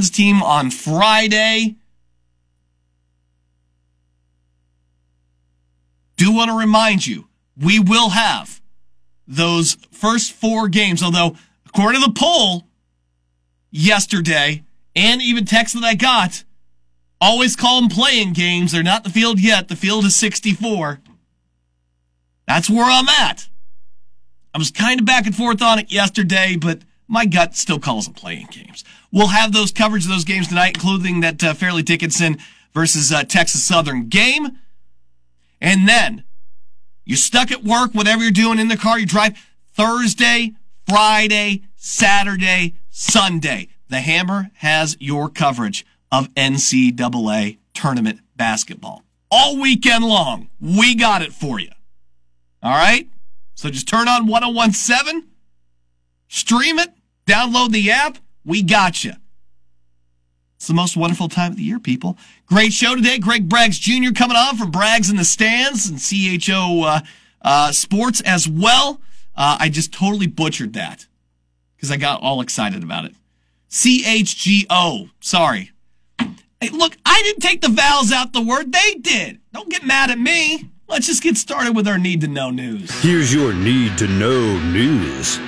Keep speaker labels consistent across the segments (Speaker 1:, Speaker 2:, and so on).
Speaker 1: Men's team on Friday. Do want to remind you, we will have those first four games, although according to the poll yesterday and even text that I got, always call them play-in games. They're not the field yet. The field is 64. That's where I'm at. I was kind of back and forth on it yesterday, but my gut still calls them play-in games. We'll have those coverage of those games tonight, including that uh, Fairleigh Dickinson versus uh, Texas Southern game. And then you're stuck at work, whatever you're doing in the car, you drive Thursday, Friday, Saturday, Sunday. The Hammer has your coverage of NCAA tournament basketball all weekend long. We got it for you. All right? So just turn on 1017, stream it, download the app we got you. It's the most wonderful time of the year, people. Great show today. Greg Braggs Jr. coming on from Braggs in the Stands and CHO uh, uh, Sports as well. Uh, I just totally butchered that because I got all excited about it. CHGO. Sorry. Hey, look, I didn't take the vowels out the word. They did. Don't get mad at me. Let's just get started with our need to know news.
Speaker 2: Here's your need to know news.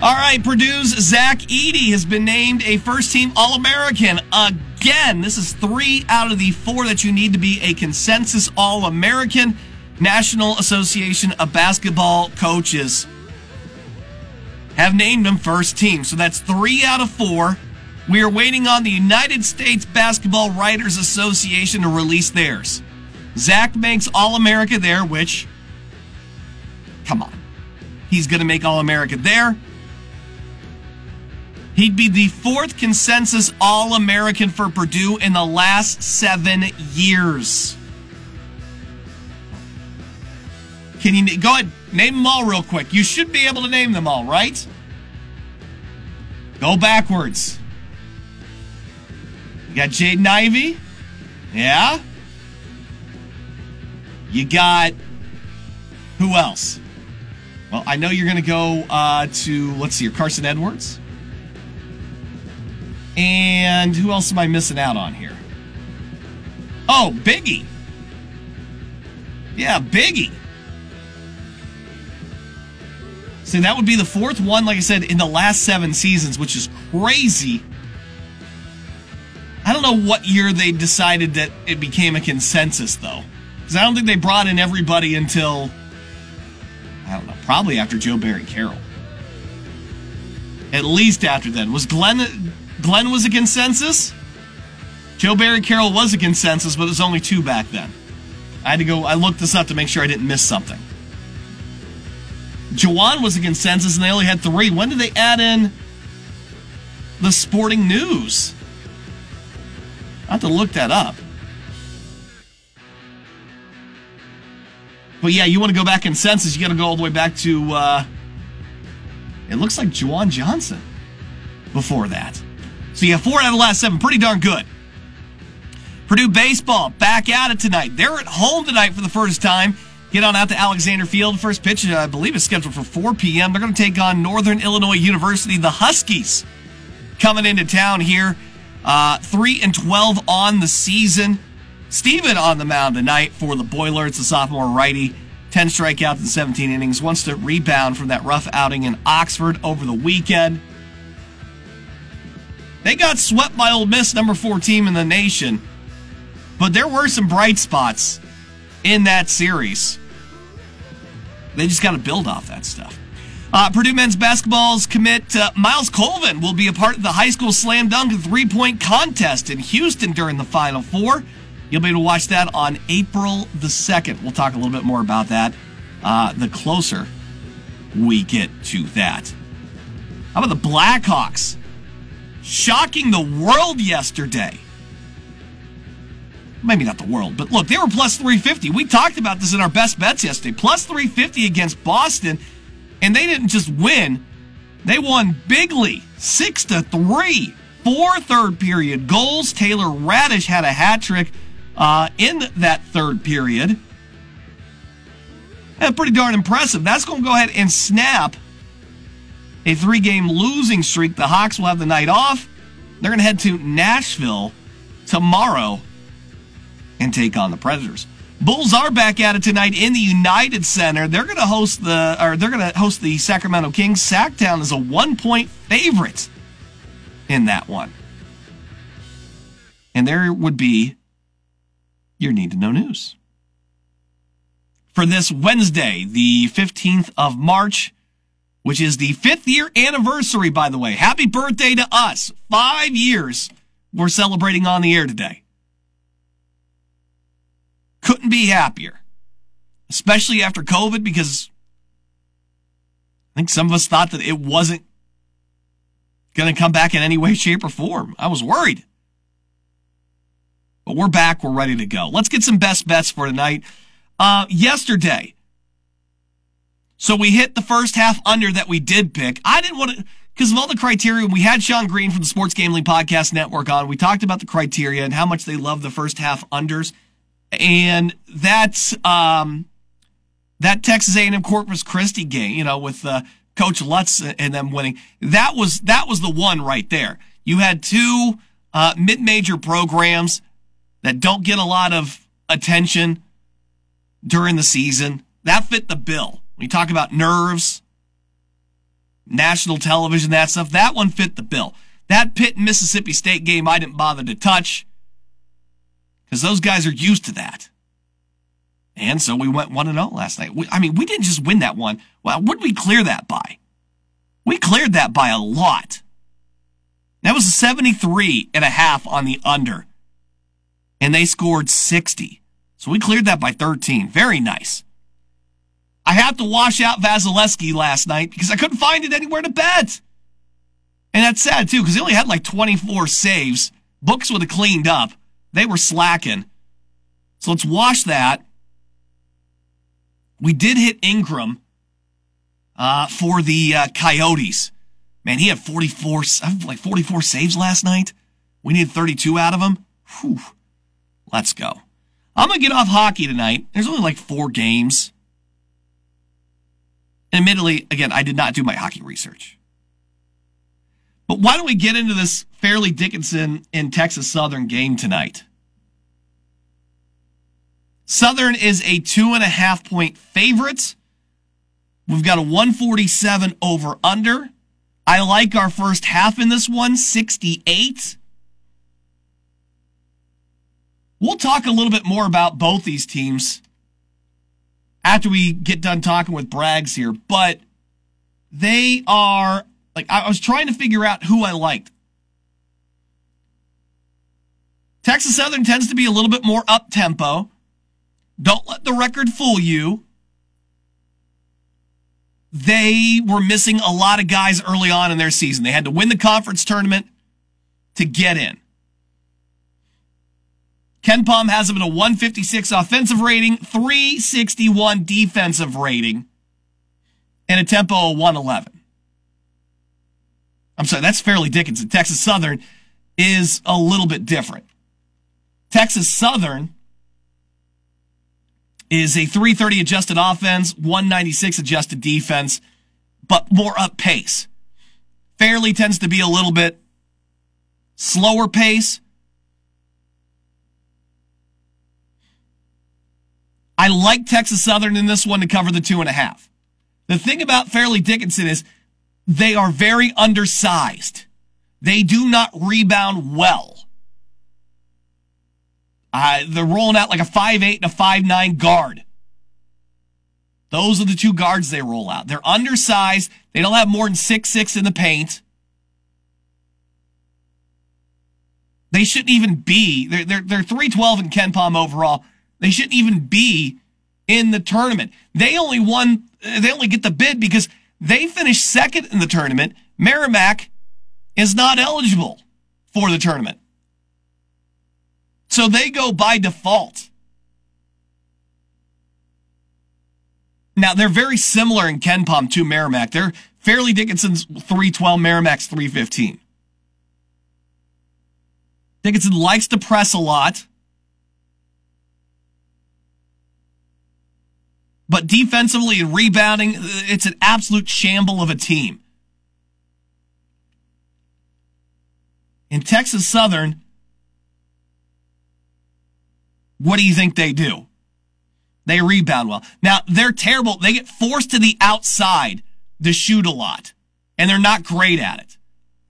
Speaker 1: All right, Purdue's Zach Edey has been named a first team All American again. This is three out of the four that you need to be a consensus All American. National Association of Basketball Coaches have named him first team. So that's three out of four. We are waiting on the United States Basketball Writers Association to release theirs. Zach makes All America there, which, come on. He's going to make All America there. He'd be the fourth consensus All American for Purdue in the last seven years. Can you go ahead, name them all real quick? You should be able to name them all, right? Go backwards. You got Jaden Ivey. Yeah. You got who else? Well, I know you're going to go uh, to, let's see, Carson Edwards. And who else am I missing out on here? Oh, Biggie. Yeah, Biggie. See, that would be the fourth one, like I said, in the last seven seasons, which is crazy. I don't know what year they decided that it became a consensus, though. Because I don't think they brought in everybody until, I don't know, probably after Joe Barry Carroll. At least after then. Was Glenn Glenn was a consensus. Joe Barry Carroll was a consensus, but was only two back then. I had to go, I looked this up to make sure I didn't miss something. Juwan was a consensus, and they only had three. When did they add in the sporting news? I have to look that up. But yeah, you want to go back in consensus, you got to go all the way back to, uh, it looks like Juwan Johnson before that. So you have four out of the last seven. Pretty darn good. Purdue baseball back at it tonight. They're at home tonight for the first time. Get on out to Alexander Field. First pitch, I believe, is scheduled for 4 p.m. They're going to take on Northern Illinois University, the Huskies, coming into town here. Uh, 3 and 12 on the season. Steven on the mound tonight for the Boilers, the sophomore righty. 10 strikeouts in 17 innings. Wants to rebound from that rough outing in Oxford over the weekend. They got swept by Ole Miss, number four team in the nation. But there were some bright spots in that series. They just got to build off that stuff. Uh, Purdue men's basketball's commit uh, Myles Colvin will be a part of the high school slam dunk three point contest in Houston during the Final Four. You'll be able to watch that on April the 2nd. We'll talk a little bit more about that uh, the closer we get to that. How about the Blackhawks? Shocking the world yesterday. Maybe not the world, but look, they were plus 350. We talked about this in our best bets yesterday. Plus 350 against Boston, and they didn't just win, they won bigly, 6 to 3. Four third period goals. Taylor Raddysh had a hat trick uh, in that third period. That's pretty darn impressive. That's going to go ahead and snap a three game losing streak. The Hawks will have the night off. They're going to head to Nashville tomorrow and take on the Predators. Bulls are back at it tonight in the United Center. They're going to host the or they're going to host the Sacramento Kings. Sacktown is a one point favorite in that one. And there would be your need to know news for this Wednesday, the 15th of March, which is the fifth year anniversary, by the way. Happy birthday to us. Five years we're celebrating on the air today. Couldn't be happier, especially after COVID, because I think some of us thought that it wasn't going to come back in any way, shape, or form. I was worried. But we're back. We're ready to go. Let's get some best bets for tonight uh, yesterday. So we hit the first half under that we did pick. I didn't want to, because of all the criteria, we had Sean Green from the Sports Gambling Podcast Network on. We talked about the criteria and how much they love the first half unders. And that's, um, that Texas A&M Corpus Christi game, you know, with, uh, Coach Lutz and them winning. That was, that was the one right there. You had two, uh, mid-major programs that don't get a lot of attention during the season. That fit the bill. You talk about nerves, national television, that stuff, that one fit the bill. That Pitt Mississippi State game I didn't bother to touch because those guys are used to that. And so we went 1 0 last night. We, I mean, we didn't just win that one. Well, what did we clear that by? We cleared that by a lot. That was a 73 and a half on the under. And they scored 60. So we cleared that by 13. Very nice. I had to wash out Vasilevskiy last night because I couldn't find it anywhere to bet. And that's sad too because he only had like 24 saves. Books would have cleaned up. They were slacking. So let's wash that. We did hit Ingram uh, for the uh, Coyotes. Man, he had 44, like 44 saves last night. We needed 32 out of him. Whew. Let's go. I'm going to get off hockey tonight. There's only like four games. Admittedly, again, I did not do my hockey research. But why don't we get into this Fairleigh Dickinson in Texas Southern game tonight? Southern is a two and a half point favorite. We've got a 147 over under. I like our first half in this one, 68. We'll talk a little bit more about both these teams after we get done talking with Braggs here, but they are like I was trying to figure out who I liked. Texas Southern tends to be a little bit more up tempo. Don't let the record fool you. They were missing a lot of guys early on in their season. They had to win the conference tournament to get in. KenPom has him at a 156 offensive rating, 361 defensive rating, and a tempo of 111. I'm sorry, that's Fairleigh Dickinson. Texas Southern is a little bit different. Texas Southern is a 330 adjusted offense, 196 adjusted defense, but more up pace. Fairleigh tends to be a little bit slower pace I like Texas Southern in this one to cover the two and a half. The thing about Fairleigh Dickinson is they are very undersized. They do not rebound well. Uh, they're rolling out like a 5'8 and a 5'9 guard. Those are the two guards they roll out. They're undersized. They don't have more than six six in the paint. They shouldn't even be. They're they're they're three twelve in KenPom overall. They shouldn't even be in the tournament. They only won. Uh, they only get the bid because they finished second in the tournament. Merrimack is not eligible for the tournament, so they go by default. Now they're very similar in KenPom to Merrimack. They're Fairleigh Dickinson's 312, Merrimack's 315. Dickinson likes to press a lot. But defensively and rebounding, it's an absolute shamble of a team. In Texas Southern, what do you think they do? They rebound well. Now, they're terrible. They get forced to the outside to shoot a lot, and they're not great at it.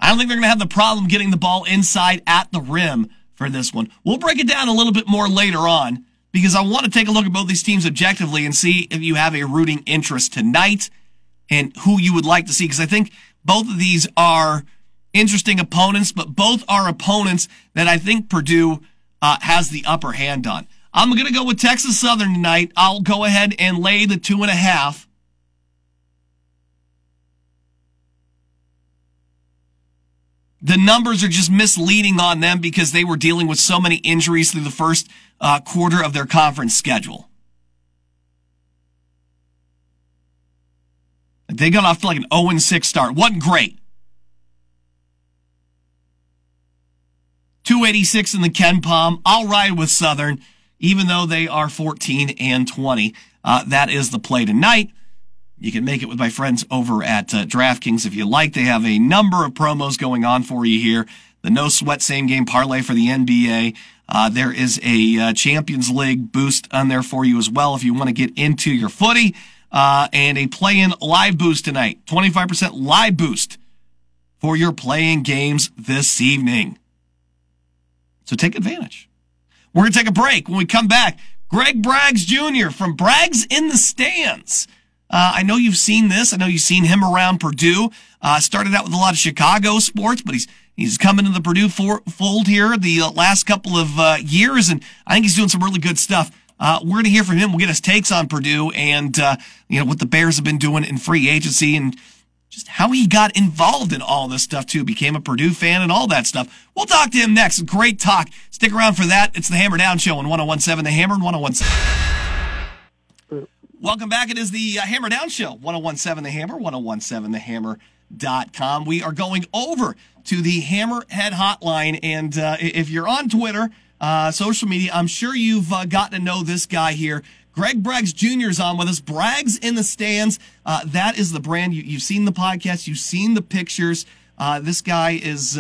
Speaker 1: I don't think they're going to have the problem getting the ball inside at the rim for this one. We'll break it down a little bit more later on because I want to take a look at both these teams objectively and see if you have a rooting interest tonight and who you would like to see. Because I think both of these are interesting opponents, but both are opponents that I think Purdue uh, has the upper hand on. I'm going to go with Texas Southern tonight. I'll go ahead and lay the two and a half. the numbers are just misleading on them because they were dealing with so many injuries through the first uh, quarter of their conference schedule. They got off to like an 0 6 start. Wasn't great. 286 in the KenPom. I'll ride with Southern, even though they are 14 and 20. Uh, that is the play tonight. You can make it with my friends over at uh, DraftKings if you like. They have a number of promos going on for you here. The no sweat same game parlay for the NBA. Uh, there is a uh, Champions League boost on there for you as well if you want to get into your footy. Uh, and a play-in live boost tonight. 25% live boost for your play-in games this evening. So take advantage. We're going to take a break. When we come back, Greg Braggs Jr. from Braggs in the Stands uh, I know you've seen this. I know you've seen him around Purdue. Uh, started out with a lot of Chicago sports, but he's he's come into the Purdue for, fold here the uh, last couple of uh, years, and I think he's doing some really good stuff. Uh, we're going to hear from him. We'll get his takes on Purdue and uh, you know what the Bears have been doing in free agency and just how he got involved in all this stuff too. Became a Purdue fan and all that stuff. We'll talk to him next. Great talk. Stick around for that. It's the Hammer Down Show on 1017 The Hammer and 1017. Welcome back. It is the uh, Hammer Down Show, 1017 The Hammer, 1017thehammer.com. We are going over to the Hammerhead Hotline. And uh, if you're on Twitter, uh, social media, I'm sure you've uh, gotten to know this guy here. Greg Braggs Jr. is on with us. Braggs in the stands. Uh, that is the brand. You, have seen the podcast, you've seen the pictures. Uh, this guy is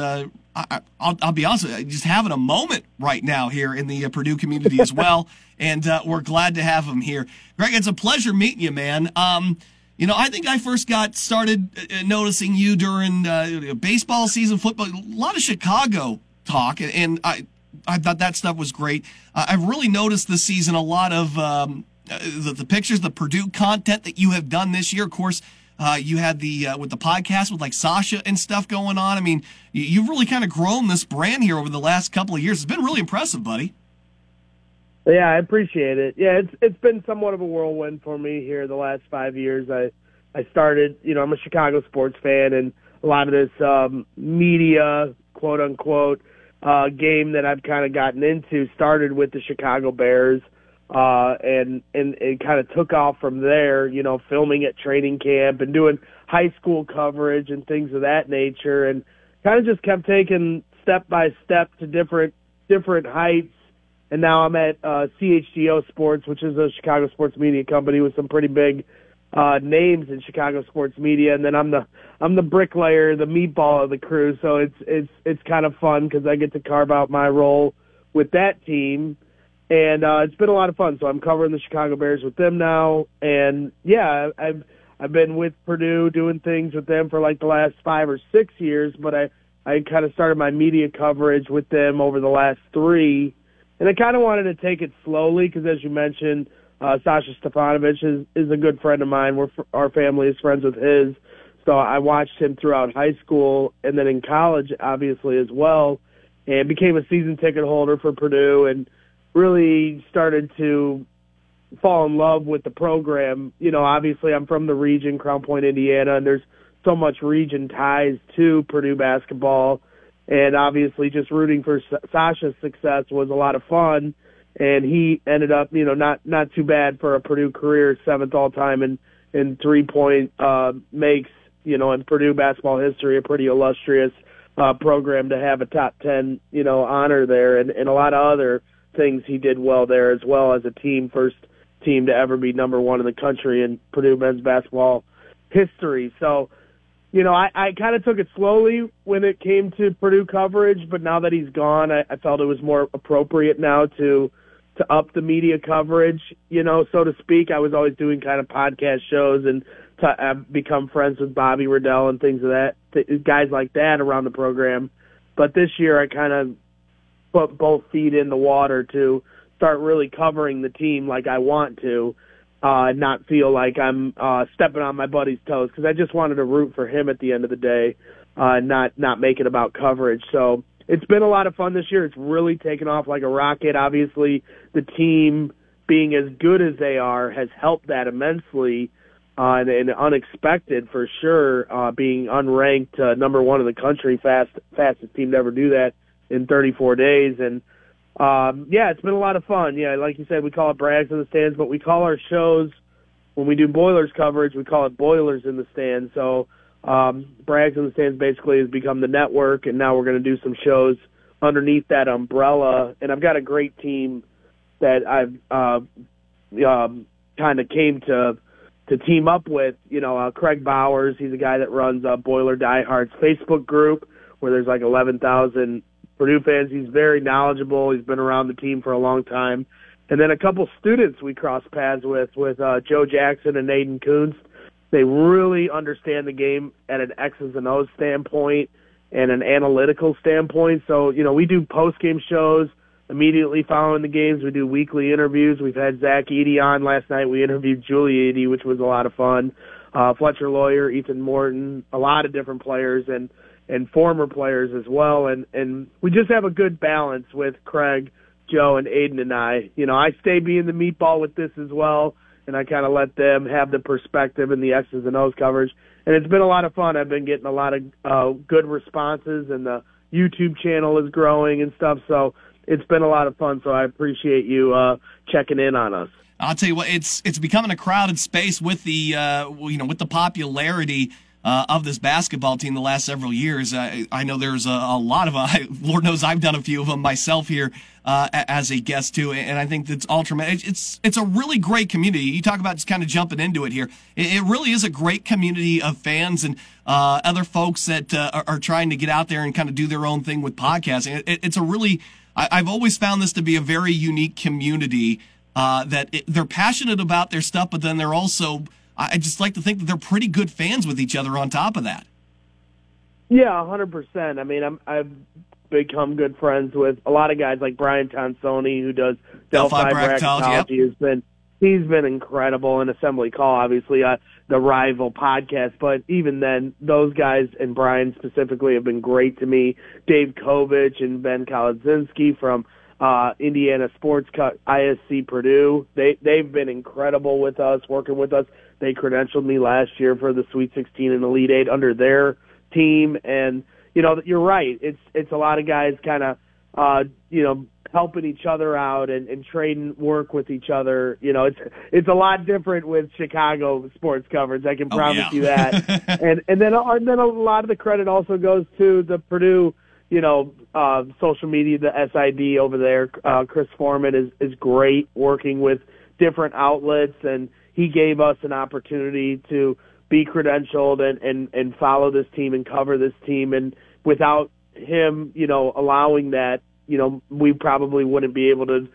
Speaker 1: I, will be honest, you, just having a moment right now here in the uh, Purdue community as well, and uh, we're glad to have him here. Greg, it's a pleasure meeting you, man. Um, you know, I think I first got started uh, uh, noticing you during uh, baseball season, football, a lot of Chicago talk, and I, I thought that stuff was great. Uh, I've really noticed this season a lot of um, the, the pictures, the Purdue content that you have done this year. Of course, uh, you had the uh, with the podcast with like Sasha and stuff going on. I mean, you, have really kind of grown this brand here over the last couple of years. It's been really impressive, buddy.
Speaker 3: Yeah, I appreciate it. Yeah, it's it's been somewhat of a whirlwind for me here the last five years. I I started, you know, I'm a Chicago sports fan, and a lot of this um, media, quote unquote, uh, game that I've kind of gotten into started with the Chicago Bears uh, and and it kind of took off from there. You know, filming at training camp and doing high school coverage and things of that nature, and kind of just kept taking step by step to different different heights. And now I'm at uh, CHGO Sports, which is a Chicago sports media company with some pretty big uh, names in Chicago sports media. And then I'm the I'm the bricklayer, the meatball of the crew. So it's it's it's kind of fun because I get to carve out my role with that team and uh, it's been a lot of fun. So I'm covering the Chicago Bears with them now, and yeah, I've I've been with Purdue doing things with them for like the last five or six years, but I I kind of started my media coverage with them over the last three, and I kind of wanted to take it slowly because, as you mentioned, uh, Sasha Stefanovic is is a good friend of mine. We're our family is friends with his, So I watched him throughout high school and then in college, obviously as well, and became a season ticket holder for Purdue and really started to fall in love with the program. You know, obviously I'm from the region, Crown Point, Indiana, and there's so much region ties to Purdue basketball. And obviously just rooting for Sasha's success was a lot of fun. And he ended up, you know, not, not too bad for a Purdue career, seventh all time in, in three point, uh, makes, you know, in Purdue basketball history, a pretty illustrious, uh, program to have a top 10, you know, honor there and, and a lot of other things he did well there as well as a team first team to ever be number one in the country in Purdue men's basketball history. So, you know, I, I kind of took it slowly when it came to Purdue coverage, but now that he's gone, I, I felt it was more appropriate now to to up the media coverage, you know, so to speak. I was always doing kind of podcast shows and t- I've become friends with Bobby Riddell and things of that, th- guys like that around the program. But this year I kind of put both feet in the water to start really covering the team like I want to, uh, not feel like I'm uh, stepping on my buddy's toes because I just wanted to root for him at the end of the day, uh, not not make it about coverage. So it's been a lot of fun this year. It's really taken off like a rocket. Obviously, the team being as good as they are has helped that immensely. Uh, and, and unexpected for sure, uh, being unranked uh, number one in the country, fast fastest team to ever do that in 34 days, and um, yeah, it's been a lot of fun. Yeah, like you said, we call it Braggs in the Stands, but we call our shows when we do Boilers coverage, we call it Boilers in the Stands. So um, Braggs in the Stands basically has become the network, and now we're going to do some shows underneath that umbrella. And I've got a great team that I've uh, um, kind of came to to team up with. You know, uh, Craig Bowers, he's a guy that runs a Boiler Diehards Facebook group where there's like 11,000 Purdue fans. He's very knowledgeable. He's been around the team for a long time. And then a couple students we crossed paths with, with uh, Joe Jackson and Aiden Kunst. They really understand the game at an X's and O's standpoint and an analytical standpoint. So, you know, we do post game shows immediately following the games. We do weekly interviews. We've had Zach Edey on last night. We interviewed Julie Edey, which was a lot of fun. Uh, Fletcher Loyer, Ethan Morton, a lot of different players. And, and former players as well. And, and we just have a good balance with Craig, Joe, and Aiden and I. You know, I stay being the meatball with this as well, and I kind of let them have the perspective and the X's and O's coverage. And it's been a lot of fun. I've been getting a lot of uh, good responses, and the YouTube channel is growing and stuff. So it's been a lot of fun. So I appreciate you uh, checking in on us.
Speaker 1: I'll tell you what, it's it's becoming a crowded space with the uh, you know with the popularity uh, of this basketball team the last several years. Uh, I know there's a, a lot of, uh, Lord knows I've done a few of them myself here uh, as a guest too, and I think that's all tremendous. It's it's a really great community. You talk about just kind of jumping into it here. It, it really is a great community of fans and uh, other folks that uh, are, are, trying to get out there and kind of do their own thing with podcasting. It, it's a really I, have always found this to be a very unique community. that it, they're passionate about their stuff, but then they're also I just like to think that they're pretty good fans with each other on top of that.
Speaker 3: Yeah, hundred percent. I mean, I'm I've become good friends with a lot of guys like Brian Tonsoni who does Delphi, Delphi Bracketology. Yep. Has been he's been incredible in Assembly Call, obviously uh, the rival podcast. But even then, those guys and Brian specifically have been great to me. Dave Kovich and Ben Kolodzinski from uh, Indiana Sports Cut, ISC Purdue. They they've been incredible with us, working with us. They credentialed me last year for the Sweet 16 and Elite Eight under their team, and you know you're right. It's it's a lot of guys kind of uh, you know helping each other out and, and trading work with each other. You know, it's it's a lot different with Chicago sports coverage. I can promise
Speaker 1: oh, yeah.
Speaker 3: you that. and and then and then a lot of the credit also goes to the Purdue you know, uh, social media, the SID over there, uh, Chris Foreman is, is great working with different outlets and he gave us an opportunity to be credentialed and, and, and follow this team and cover this team. And without him, you know, allowing that, you know, we probably wouldn't be able to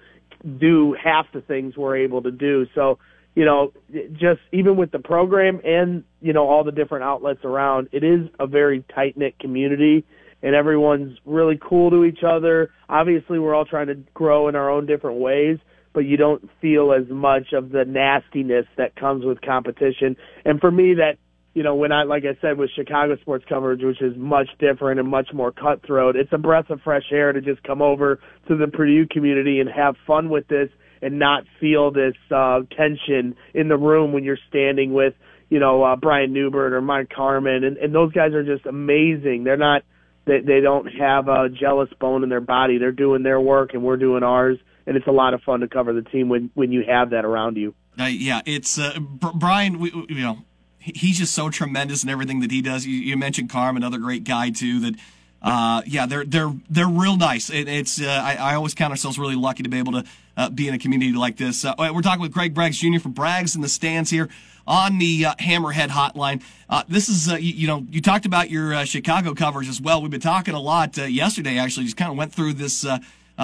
Speaker 3: do half the things we're able to do. So, you know, just even with the program and, you know, all the different outlets around, it is a very tight knit community and everyone's really cool to each other. Obviously, we're all trying to grow in our own different ways, but you don't feel as much of the nastiness that comes with competition. And for me, that you know, when I, like I said, with Chicago sports coverage, which is much different and much more cutthroat, it's a breath of fresh air to just come over to the Purdue community and have fun with this and not feel this uh, tension in the room when you're standing with, you know, uh, Brian Neubert or Mike Carmin, and, and those guys are just amazing. They're not, they, they don't have a jealous bone in their body. They're doing their work and we're doing ours, and it's a lot of fun to cover the team when when you have that around you.
Speaker 1: Uh, yeah, it's uh, Brian. We, you know, he's just so tremendous in everything that he does. You, you mentioned Carm, another great guy too. That uh, yeah, they're they're they're real nice. It, it's uh, I, I, always count ourselves really lucky to be able to uh, be in a community like this. Uh, we're talking with Greg Braggs Jr. from Braggs in the stands here on the uh, Hammerhead Hotline. Uh, this is you, you, know you talked about your Chicago coverage as well. We've been talking a lot yesterday. Actually, just kind of went through this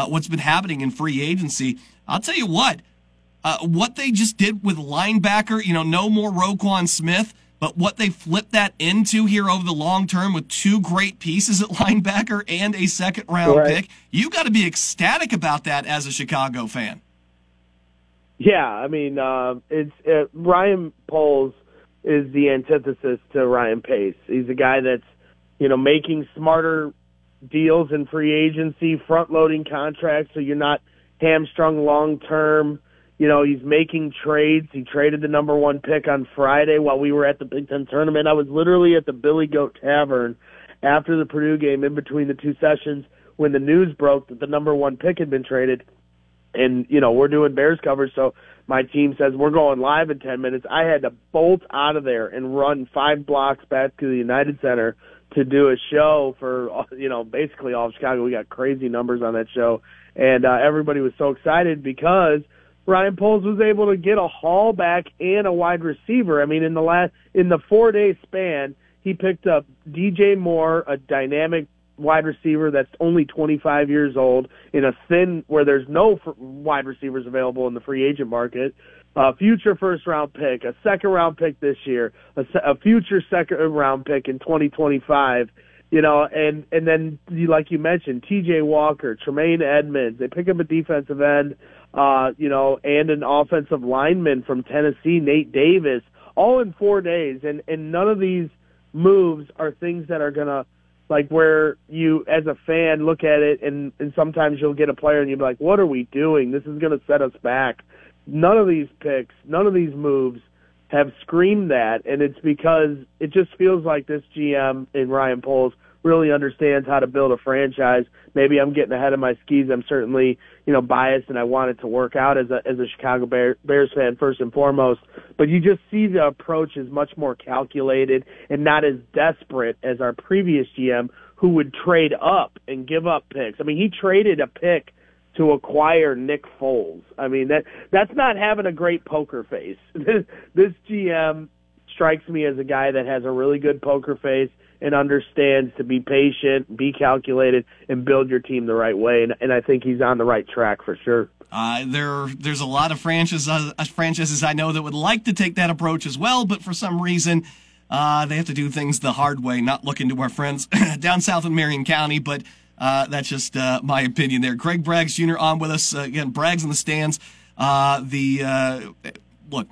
Speaker 1: what's been happening in free agency. I'll tell you what uh, what they just did with linebacker, you know, no more Roquan Smith, but what they flipped that into here over the long term with two great pieces at linebacker and a second round right. pick, you got to be ecstatic about that as a Chicago fan.
Speaker 3: Yeah, I mean, uh, it's uh, Ryan Poles is the antithesis to Ryan Pace. He's a guy that's you know making smarter deals in free agency, front loading contracts, so you're not hamstrung long term you know, he's making trades. He traded the number one pick on Friday while we were at the Big Ten tournament. I was literally at the Billy Goat Tavern after the Purdue game in between the two sessions when the news broke that the number one pick had been traded. And, you know, we're doing Bears coverage, so my team says we're going live in 10 minutes. I had to bolt out of there and run five blocks back to the United Center to do a show for, you know, basically all of Chicago. We got crazy numbers on that show. And uh, everybody was so excited because – Ryan Poles was able to get a haul back and a wide receiver. I mean, in the last in the four day span, he picked up DJ Moore, a dynamic wide receiver that's only 25 years old in a thin where there's no wide receivers available in the free agent market. A future first round pick, a second round pick this year, a, a future second round pick in 2025 you know, and and then like you mentioned, T.J. Walker, Tremaine Edmunds, they pick up a defensive end, uh, you know, and an offensive lineman from Tennessee, Nate Davis, all in four days, and and none of these moves are things that are gonna like where you as a fan look at it and and sometimes you'll get a player and you'll be like, what are we doing? This is gonna set us back. None of these picks, none of these moves have screamed that, and it's because it just feels like this GM in Ryan Poles really understands how to build a franchise. Maybe I'm getting ahead of my skis. I'm certainly, you know, biased and I want it to work out as a as a Chicago Bear, Bears fan first and foremost. But you just see the approach is much more calculated and not as desperate as our previous GM who would trade up and give up picks. I mean, he traded a pick to acquire Nick Foles. I mean that that's not having a great poker face. This, GM strikes me as a guy that has a really good poker face and understands to be patient, be calculated, and build your team the right way. And, and I think he's on the right track for sure.
Speaker 1: Uh, there, there's a lot of franchises, uh, franchises I know that would like to take that approach as well, but for some reason, uh, they have to do things the hard way, not looking to our friends down south in Marion County. But uh, that's just uh, my opinion there. Greg Braggs Jr. on with us uh, again. Braggs in the stands. the look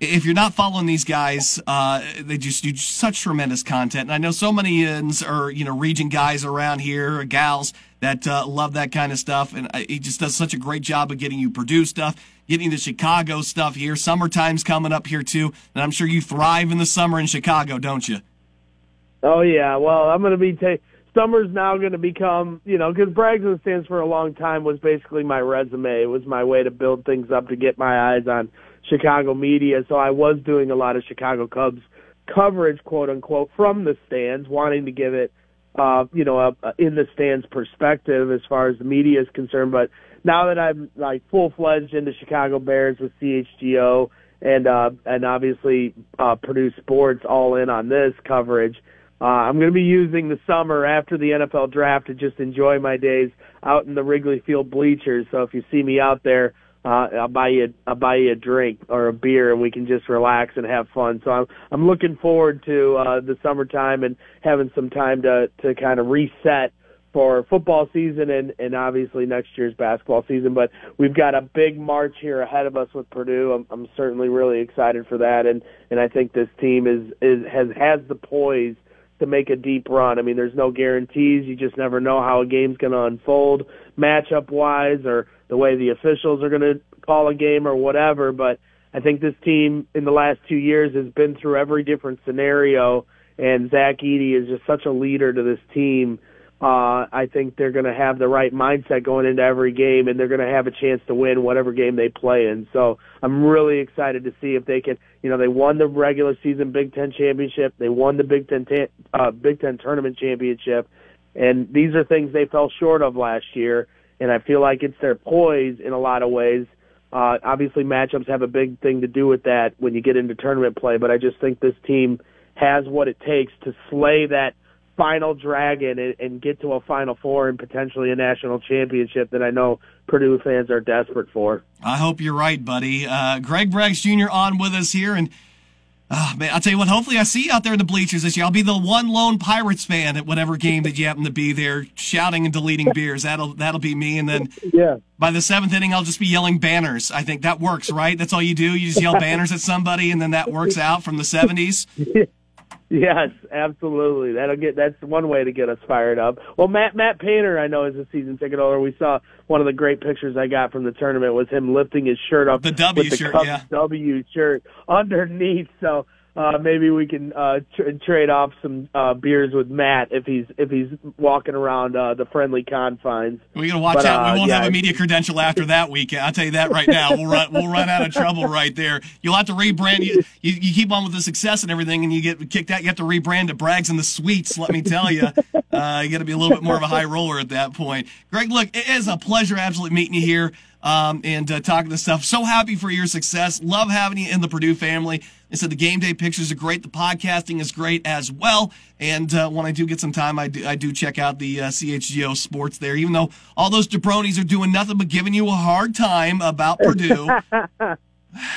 Speaker 1: if you're not following these guys, uh, they just do such tremendous content. And I know so many ins or you know region guys around here, gals that uh, love that kind of stuff. And he just does such a great job of getting you Purdue stuff, getting the Chicago stuff here. Summertime's coming up here too, and I'm sure you thrive in the summer in Chicago, don't you?
Speaker 3: Oh yeah. Well, I'm going to be. Ta- Summer's now going to become, you know, because Braggs on the stands for a long time was basically my resume. It was my way to build things up to get my eyes on Chicago media, so I was doing a lot of Chicago Cubs coverage, quote unquote, from the stands, wanting to give it, uh, you know, a, a in the stands perspective as far as the media is concerned. But now that I'm like full fledged into Chicago Bears with CHGO and uh, and obviously uh, Purdue Sports all in on this coverage. Uh, I'm going to be using the summer after the NFL draft to just enjoy my days out in the Wrigley Field bleachers. So if you see me out there, uh, I'll buy you I'll buy you a drink or a beer and we can just relax and have fun. So I'm I'm looking forward to uh, the summertime and having some time to to kind of reset for football season and, and obviously next year's basketball season. But we've got a big march here ahead of us with Purdue. I'm, I'm certainly really excited for that, and and I think this team is is has has the poise to make a deep run. I mean, there's no guarantees. You just never know how a game's going to unfold, matchup wise, or the way the officials are going to call a game or whatever. But I think this team in the last two years has been through every different scenario, and Zach Edey is just such a leader to this team uh, I think they're going to have the right mindset going into every game, and they're going to have a chance to win whatever game they play in. So I'm really excited to see if they can. You know, they won the regular season Big Ten championship, they won the Big Ten uh, Big Ten tournament championship, and these are things they fell short of last year. And I feel like it's their poise in a lot of ways. Uh, obviously, matchups have a big thing to do with that when you get into tournament play, but I just think this team has what it takes to slay that final dragon and, and get to a Final Four and potentially a national championship that I know Purdue fans are desperate for.
Speaker 1: I hope you're right, buddy. Uh, Greg Braggs Jr. on with us here, and uh, man, I'll tell you what. Hopefully, I see you out there in the bleachers this year. I'll be the one lone Pirates fan at whatever game that you happen to be there, shouting and deleting beers. That'll that'll be me. And then
Speaker 3: yeah.
Speaker 1: by the seventh inning, I'll just be yelling banners. I think that works, right? That's all you do. You just yell banners at somebody, and then that works out from the seventies.
Speaker 3: Yes, absolutely. That'll get that's one way to get us fired up. Well, Matt Matt Painter, I know is a season ticket holder. We saw one of the great pictures I got from the tournament was him lifting his shirt up
Speaker 1: the W
Speaker 3: with the
Speaker 1: shirt,
Speaker 3: Cubs
Speaker 1: yeah.
Speaker 3: W shirt underneath. So uh, maybe we can uh, tr- trade off some uh, beers with Matt if he's if he's walking around uh, the friendly confines.
Speaker 1: We gotta watch
Speaker 3: But,
Speaker 1: out.
Speaker 3: uh,
Speaker 1: We won't
Speaker 3: yeah.
Speaker 1: have a media credential after that weekend. I'll tell you that right now. We'll run. We'll run out of trouble right there. You'll have to rebrand. You, you, you keep on with the success and everything, and you get kicked out. You have to rebrand to Braggs and the Sweets. Let me tell you, uh, you got to be a little bit more of a high roller at that point. Greg, look, it is a pleasure, absolutely meeting you here um, and uh, talking this stuff. So happy for your success. Love having you in the Purdue family. I said the game day pictures are great. The podcasting is great as well. And uh, when I do get some time, I do, I do check out the uh, CHGO Sports there. Even though all those jabronis are doing nothing but giving you a hard time about Purdue.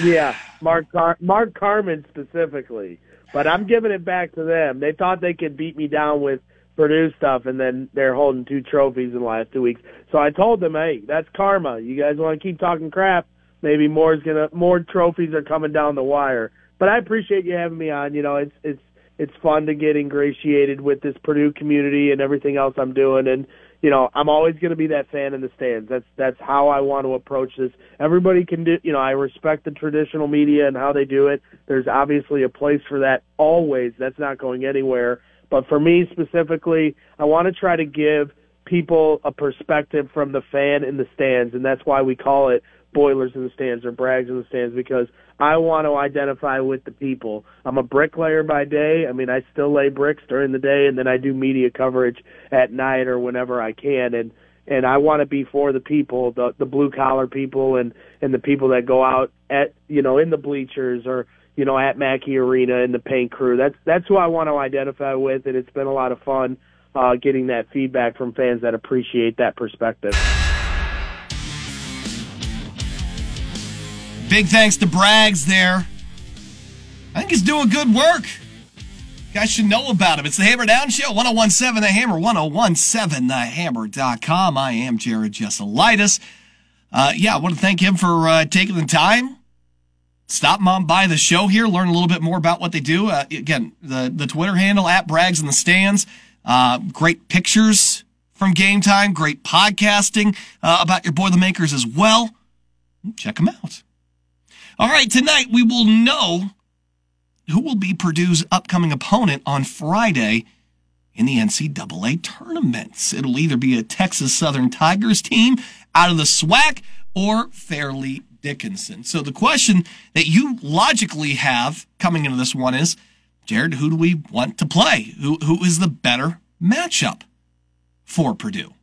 Speaker 3: Yeah, Mark Car- Mark Carman specifically. But I'm giving it back to them. They thought they could beat me down with Purdue stuff, and then they're holding two trophies in the last two weeks. So I told them, hey, that's karma. You guys want to keep talking crap? Maybe more is gonna more trophies are coming down the wire. But I appreciate you having me on. You know, it's it's it's fun to get ingratiated with this Purdue community and everything else I'm doing. And you know, I'm always going to be that fan in the stands. That's that's how I want to approach this. Everybody can do. You know, I respect the traditional media and how they do it. There's obviously a place for that always. That's not going anywhere. But for me specifically, I want to try to give people a perspective from the fan in the stands, and that's why we call it Boilers in the stands or Braggs in the stands because I want to identify with the people. I'm a bricklayer by day. I mean, I still lay bricks during the day, and then I do media coverage at night or whenever I can. And and I want to be for the people, the the blue collar people, and and the people that go out at you know in the bleachers or you know at Mackey Arena and the paint crew. That's that's who I want to identify with, and it's been a lot of fun uh, getting that feedback from fans that appreciate that perspective.
Speaker 1: Big thanks to Braggs there. I think he's doing good work. You guys should know about him. It's the Hammer Down Show, 1017 The Hammer, 1017thehammer.com. I am Jared Jesselaitis. Uh, yeah, I want to thank him for uh, taking the time, Stop on by the show here, learn a little bit more about what they do. Uh, again, the, the Twitter handle at Braggs in the Stands. Uh, great pictures from game time, great podcasting uh, about your Boilermakers as well. Check them out. All right, tonight we will know who will be Purdue's upcoming opponent on Friday in the NCAA tournaments. It'll either be a Texas Southern Tigers team out of the SWAC or Fairleigh Dickinson. So the question that you logically have coming into this one is, Jared, who do we want to play? Who who is the better matchup for Purdue?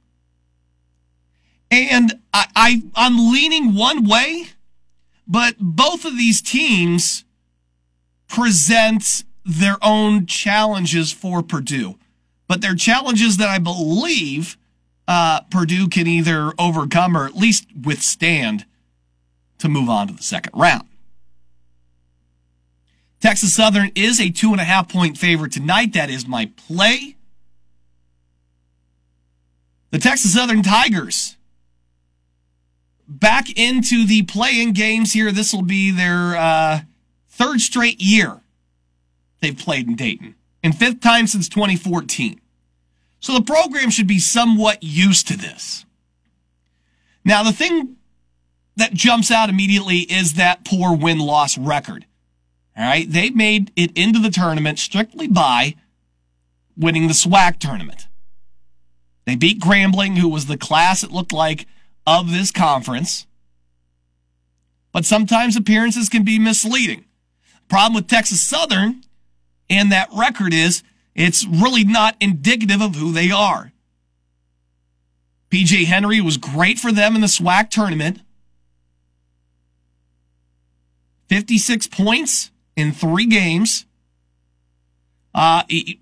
Speaker 1: And I, I I'm leaning one way but both of these teams present their own challenges for Purdue. But they're challenges that I believe uh, Purdue can either overcome or at least withstand to move on to the second round. Texas Southern is a two and a half point favorite tonight. That is my play. The Texas Southern Tigers back into the play-in games here. This will be their uh, third straight year they've played in Dayton, and fifth time since 2014. So the program should be somewhat used to this. Now, the thing that jumps out immediately is that poor win loss record. All right. They made it into the tournament strictly by winning the SWAC tournament. They beat Grambling, who was the class it looked like of this conference. But sometimes appearances can be misleading. Problem with Texas Southern and that record is it's really not indicative of who they are. PJ Henry was great for them in the SWAC tournament. 56 points in three games. Uh, he,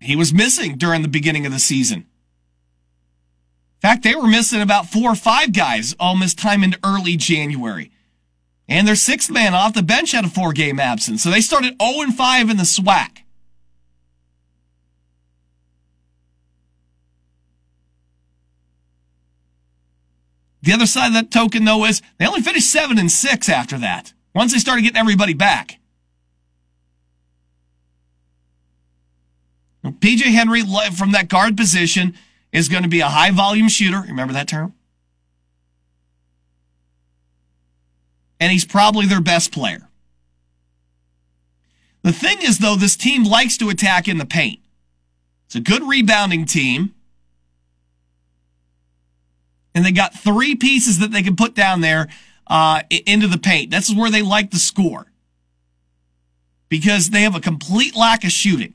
Speaker 1: he was missing during the beginning of the season. In fact, they were missing about four or five guys all missed time in early January. And their sixth man off the bench had a four game absence. So they started 0 5 in the SWAC. The other side of that token, though, is they only finished 7 and 6 after that once they started getting everybody back. PJ Henry from that guard position is going to be a high volume shooter. Remember that term? And he's probably their best player. The thing is, though, this team likes to attack in the paint. It's a good rebounding team. And they got three pieces that they can put down there uh, into the paint. That's where they like to score because they have a complete lack of shooting.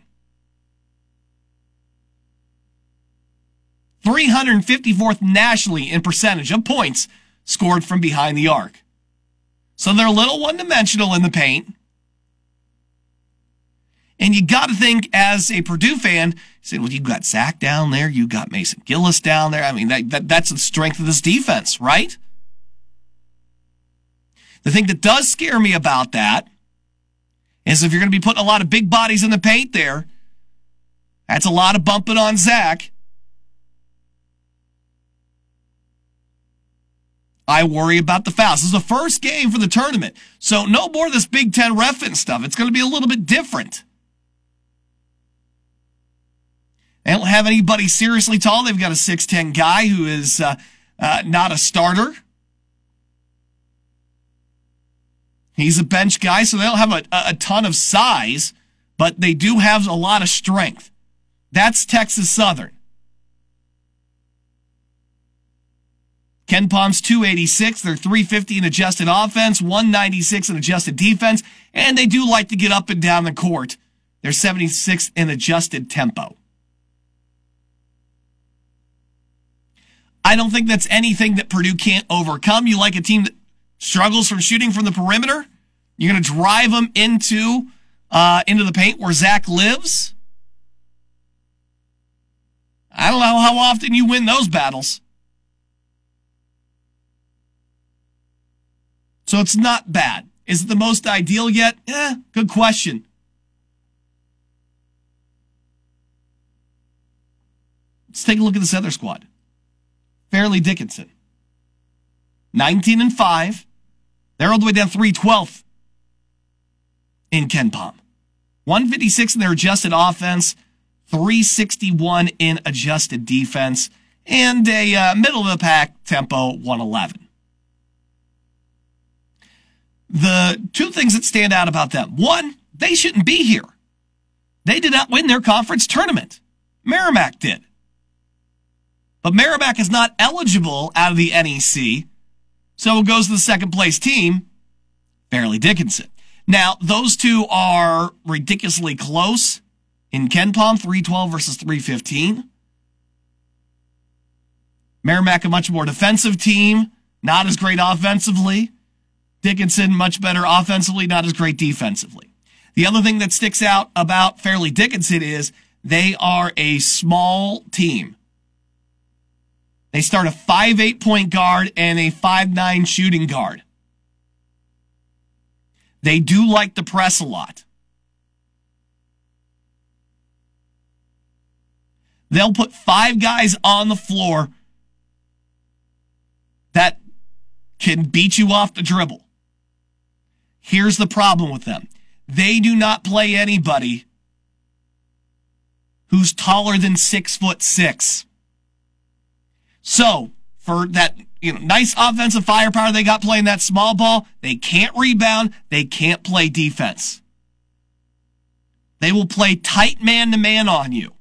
Speaker 1: 354th nationally in percentage of points scored from behind the arc. So they're a little one dimensional in the paint. And you got to think as a Purdue fan, you say, well, you got Zach down there, you got Mason Gillis down there. I mean, that, that, that's the strength of this defense, right? The thing that does scare me about that is if you're going to be putting a lot of big bodies in the paint there, that's a lot of bumping on Zach. I worry about the fouls. This is the first game for the tournament. So no more of this Big Ten ref and stuff. It's going to be a little bit different. They don't have anybody seriously tall. They've got a 6'10 guy who is uh, uh, not a starter. He's a bench guy, so they don't have a, a ton of size, but they do have a lot of strength. That's Texas Southern. KenPom's 286. They're 350 in adjusted offense, 196 in adjusted defense, and they do like to get up and down the court. They're 76 in adjusted tempo. I don't think that's anything that Purdue can't overcome. You like a team that struggles from shooting from the perimeter. You're going to drive them into uh, into the paint where Zach lives. I don't know how often you win those battles. So it's not bad. Is it the most ideal yet? Eh, good question. Let's take a look at this other squad. Fairleigh Dickinson. 19 and 5. They're all the way down 312th in KenPom. 156 in their adjusted offense, 361 in adjusted defense, and a uh, middle of the pack tempo 111. The two things that stand out about them one, they shouldn't be here. They did not win their conference tournament. Merrimack did. But Merrimack is not eligible out of the NEC, so it goes to the second place team, Fairleigh Dickinson. Now, those two are ridiculously close in KenPom, 312 versus 315. Merrimack, a much more defensive team, not as great offensively. Dickinson, much better offensively, not as great defensively. The other thing that sticks out about Fairleigh Dickinson is they are a small team. They start a 5'8 point guard and a 5'9 shooting guard. They do like the press a lot. They'll put five guys on the floor that can beat you off the dribble. Here's the problem with them. They do not play anybody who's taller than six foot six. So for that, you know, nice offensive firepower they got playing that small ball, they can't rebound. They can't play defense. They will play tight man to man on you.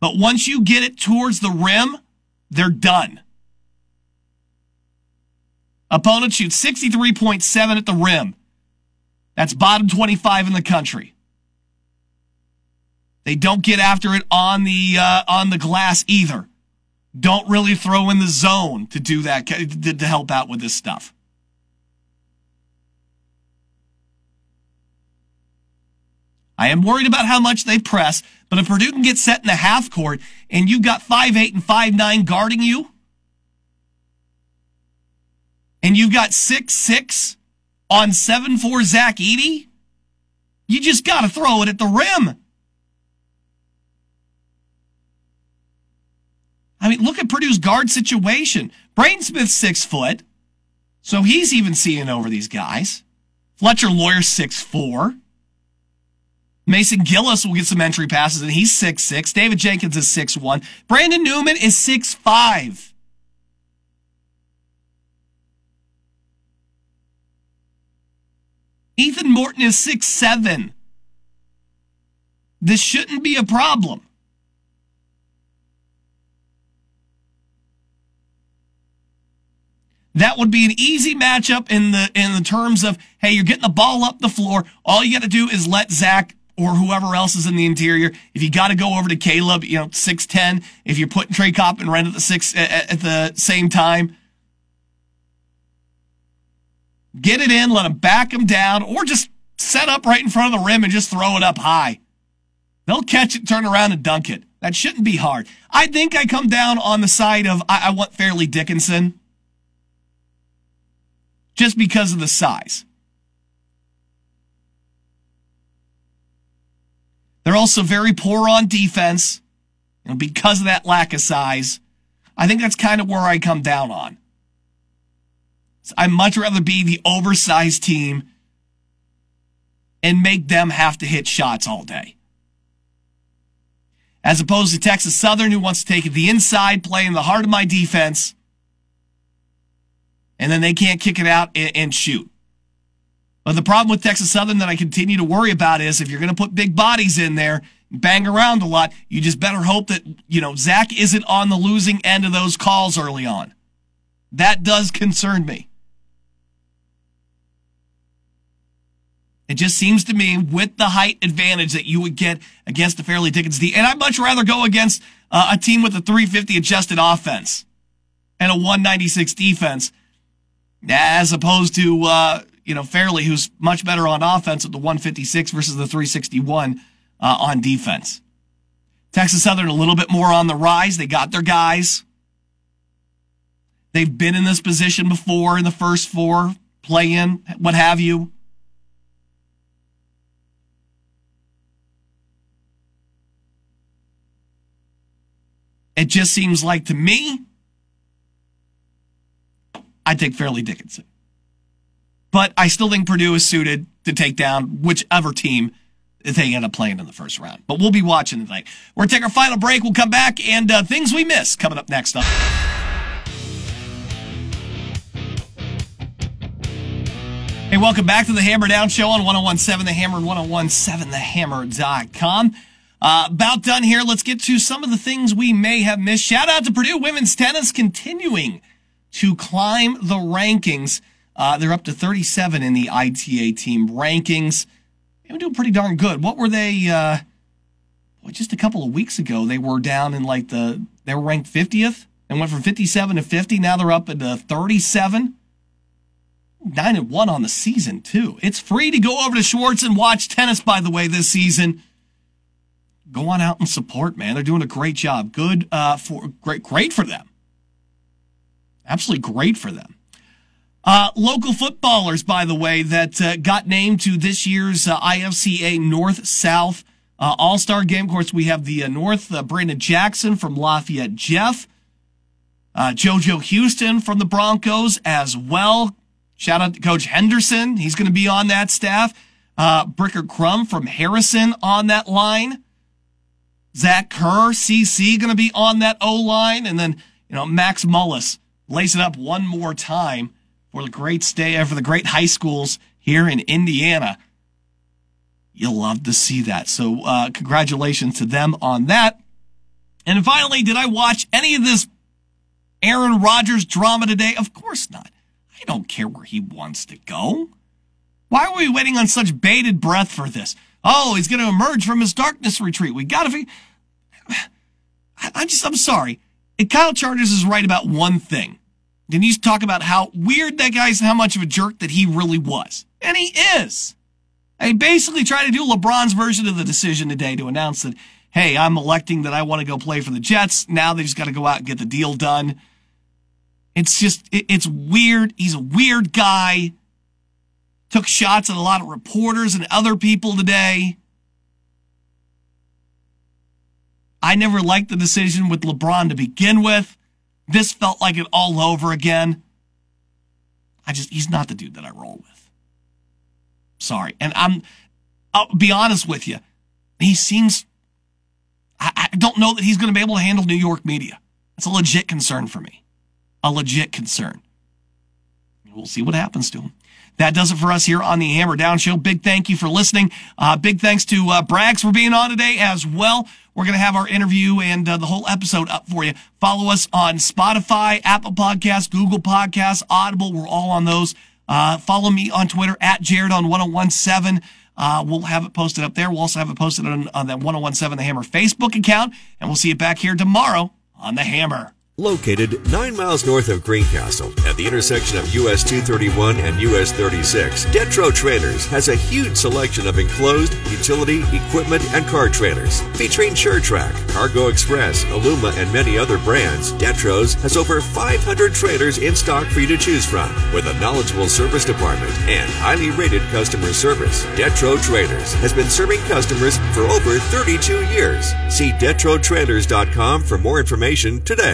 Speaker 1: But once you get it towards the rim, they're done. Opponent shoots 63.7 at the rim. That's bottom 25 in the country. They don't get after it on the uh, on the glass either. Don't really throw in the zone to do that to, help out with this stuff. I am worried about how much they press, but if Purdue can get set in the half court and you've got five eight and five nine guarding you, and you've got six six on seven four Zach Edey, you just got to throw it at the rim. I mean, look at Purdue's guard situation. Braden Smith's six foot, so he's even seeing over these guys. Fletcher Loyer six four. Mason Gillis will get some entry passes, and he's six six. David Jenkins is six one. Brandon Newman is six five. Ethan Morton is six seven. This shouldn't be a problem. That would be an easy matchup in the in the terms of hey, you're getting the ball up the floor. All you got to do is let Zach or whoever else is in the interior. If you got to go over to Caleb, you know, six ten. If you're putting Trey Kaufman-Renn at the six at, at the same time, get it in, let them back them down, or just set up right in front of the rim and just throw it up high. They'll catch it, turn around, and dunk it. That shouldn't be hard. I think I come down on the side of I, I want Fairleigh Dickinson just because of the size. They're also very poor on defense know, because of that lack of size. I think that's kind of where I come down on. I'd much rather be the oversized team and make them have to hit shots all day. As opposed to Texas Southern, who wants to take the inside, play in the heart of my defense, and then they can't kick it out and, and shoot. But the problem with Texas Southern that I continue to worry about is if you're going to put big bodies in there, bang around a lot, you just better hope that, you know, Zach isn't on the losing end of those calls early on. That does concern me. It just seems to me with the height advantage that you would get against the Fairleigh Dickinson team. And I'd much rather go against uh, a team with a 350 adjusted offense and a 196 defense as opposed to uh, you know Fairleigh, who's much better on offense at the 156 versus the 361 uh, on defense. Texas Southern a little bit more on the rise. They got their guys. They've been in this position before in the first four, play in, what have you. It just seems like to me I'd take Fairleigh Dickinson. But I still think Purdue is suited to take down whichever team they end up playing in the first round. But we'll be watching tonight. We're going to take our final break. We'll come back and uh, things we miss coming up next up. Hey, welcome back to the Hammer Down Show on 1017 The Hammer and 1017TheHammer.com. Uh, about done here. Let's get to some of the things we may have missed. Shout out to Purdue women's tennis continuing to climb the rankings. Uh, they're up to 37 in the ITA team rankings. They're doing pretty darn good. What were they? Uh, well, just a couple of weeks ago, they were down in like the they were ranked 50th and went from 57 to 50. Now they're up into 37. Nine and one on the season too. It's free to go over to Schwartz and watch tennis. By the way, this season, go on out and support. Man, they're doing a great job. Good uh, for great, great for them. Absolutely great for them. Uh, local footballers, by the way, that uh, got named to this year's uh, IFCA North South uh, All Star game. Of course, we have the uh, North uh, Brandon Jackson from Lafayette, Jeff, JoJo Houston from the Broncos as well. Shout out to Coach Henderson. He's going to be on that staff. Bricker Crum from Harrison on that line. Zach Kerr, CC, going to be on that O line. And then, you know, Max Mullis lace it up one more time for the great stay for the great high schools here in Indiana. You'll love to see that. So, uh, congratulations to them on that. And finally, did I watch any of this Aaron Rodgers drama today? Of course not. I don't care where he wants to go. Why are we waiting on such bated breath for this? Oh, he's going to emerge from his darkness retreat. We got to. I just, I'm sorry. And Kyle Charters is right about one thing. He's talk about how weird that guy's, and how much of a jerk that he really was. And he is. I basically tried to do LeBron's version of the decision today to announce that, hey, I'm electing that I want to go play for the Jets. Now they just got to go out and get the deal done. It's just, it, it's weird. He's a weird guy. Took shots at a lot of reporters and other people today. I never liked the decision with LeBron to begin with. This felt like it all over again. I just, he's not the dude that I roll with. Sorry. And I'm, I'll be honest with you. He seems, I, I don't know that he's going to be able to handle New York media. It's a legit concern for me. A legit concern. We'll see what happens to him. That does it for us here on the Hammer Down Show. Big thank you for listening. Uh, big thanks to uh, Braggs for being on today as well. We're going to have our interview and uh, the whole episode up for you. Follow us on Spotify, Apple Podcasts, Google Podcasts, Audible. We're all on those. Uh, follow me on Twitter at Jared on 1017. Uh, we'll have it posted up there. We'll also have it posted on, on that 1017 The Hammer Facebook account. And we'll see you back here tomorrow on The Hammer.
Speaker 4: Located nine miles north of Greencastle at the intersection of US 231 and US 36, Detro Trailers has a huge selection of enclosed, utility, equipment, and car trailers. Featuring SureTrack, Cargo Express, Aluma, and many other brands, Detro's has over 500 trailers in stock for you to choose from. With a knowledgeable service department and highly rated customer service, Detro Trailers has been serving customers for over 32 years. See DetroTrailers.com for more information today.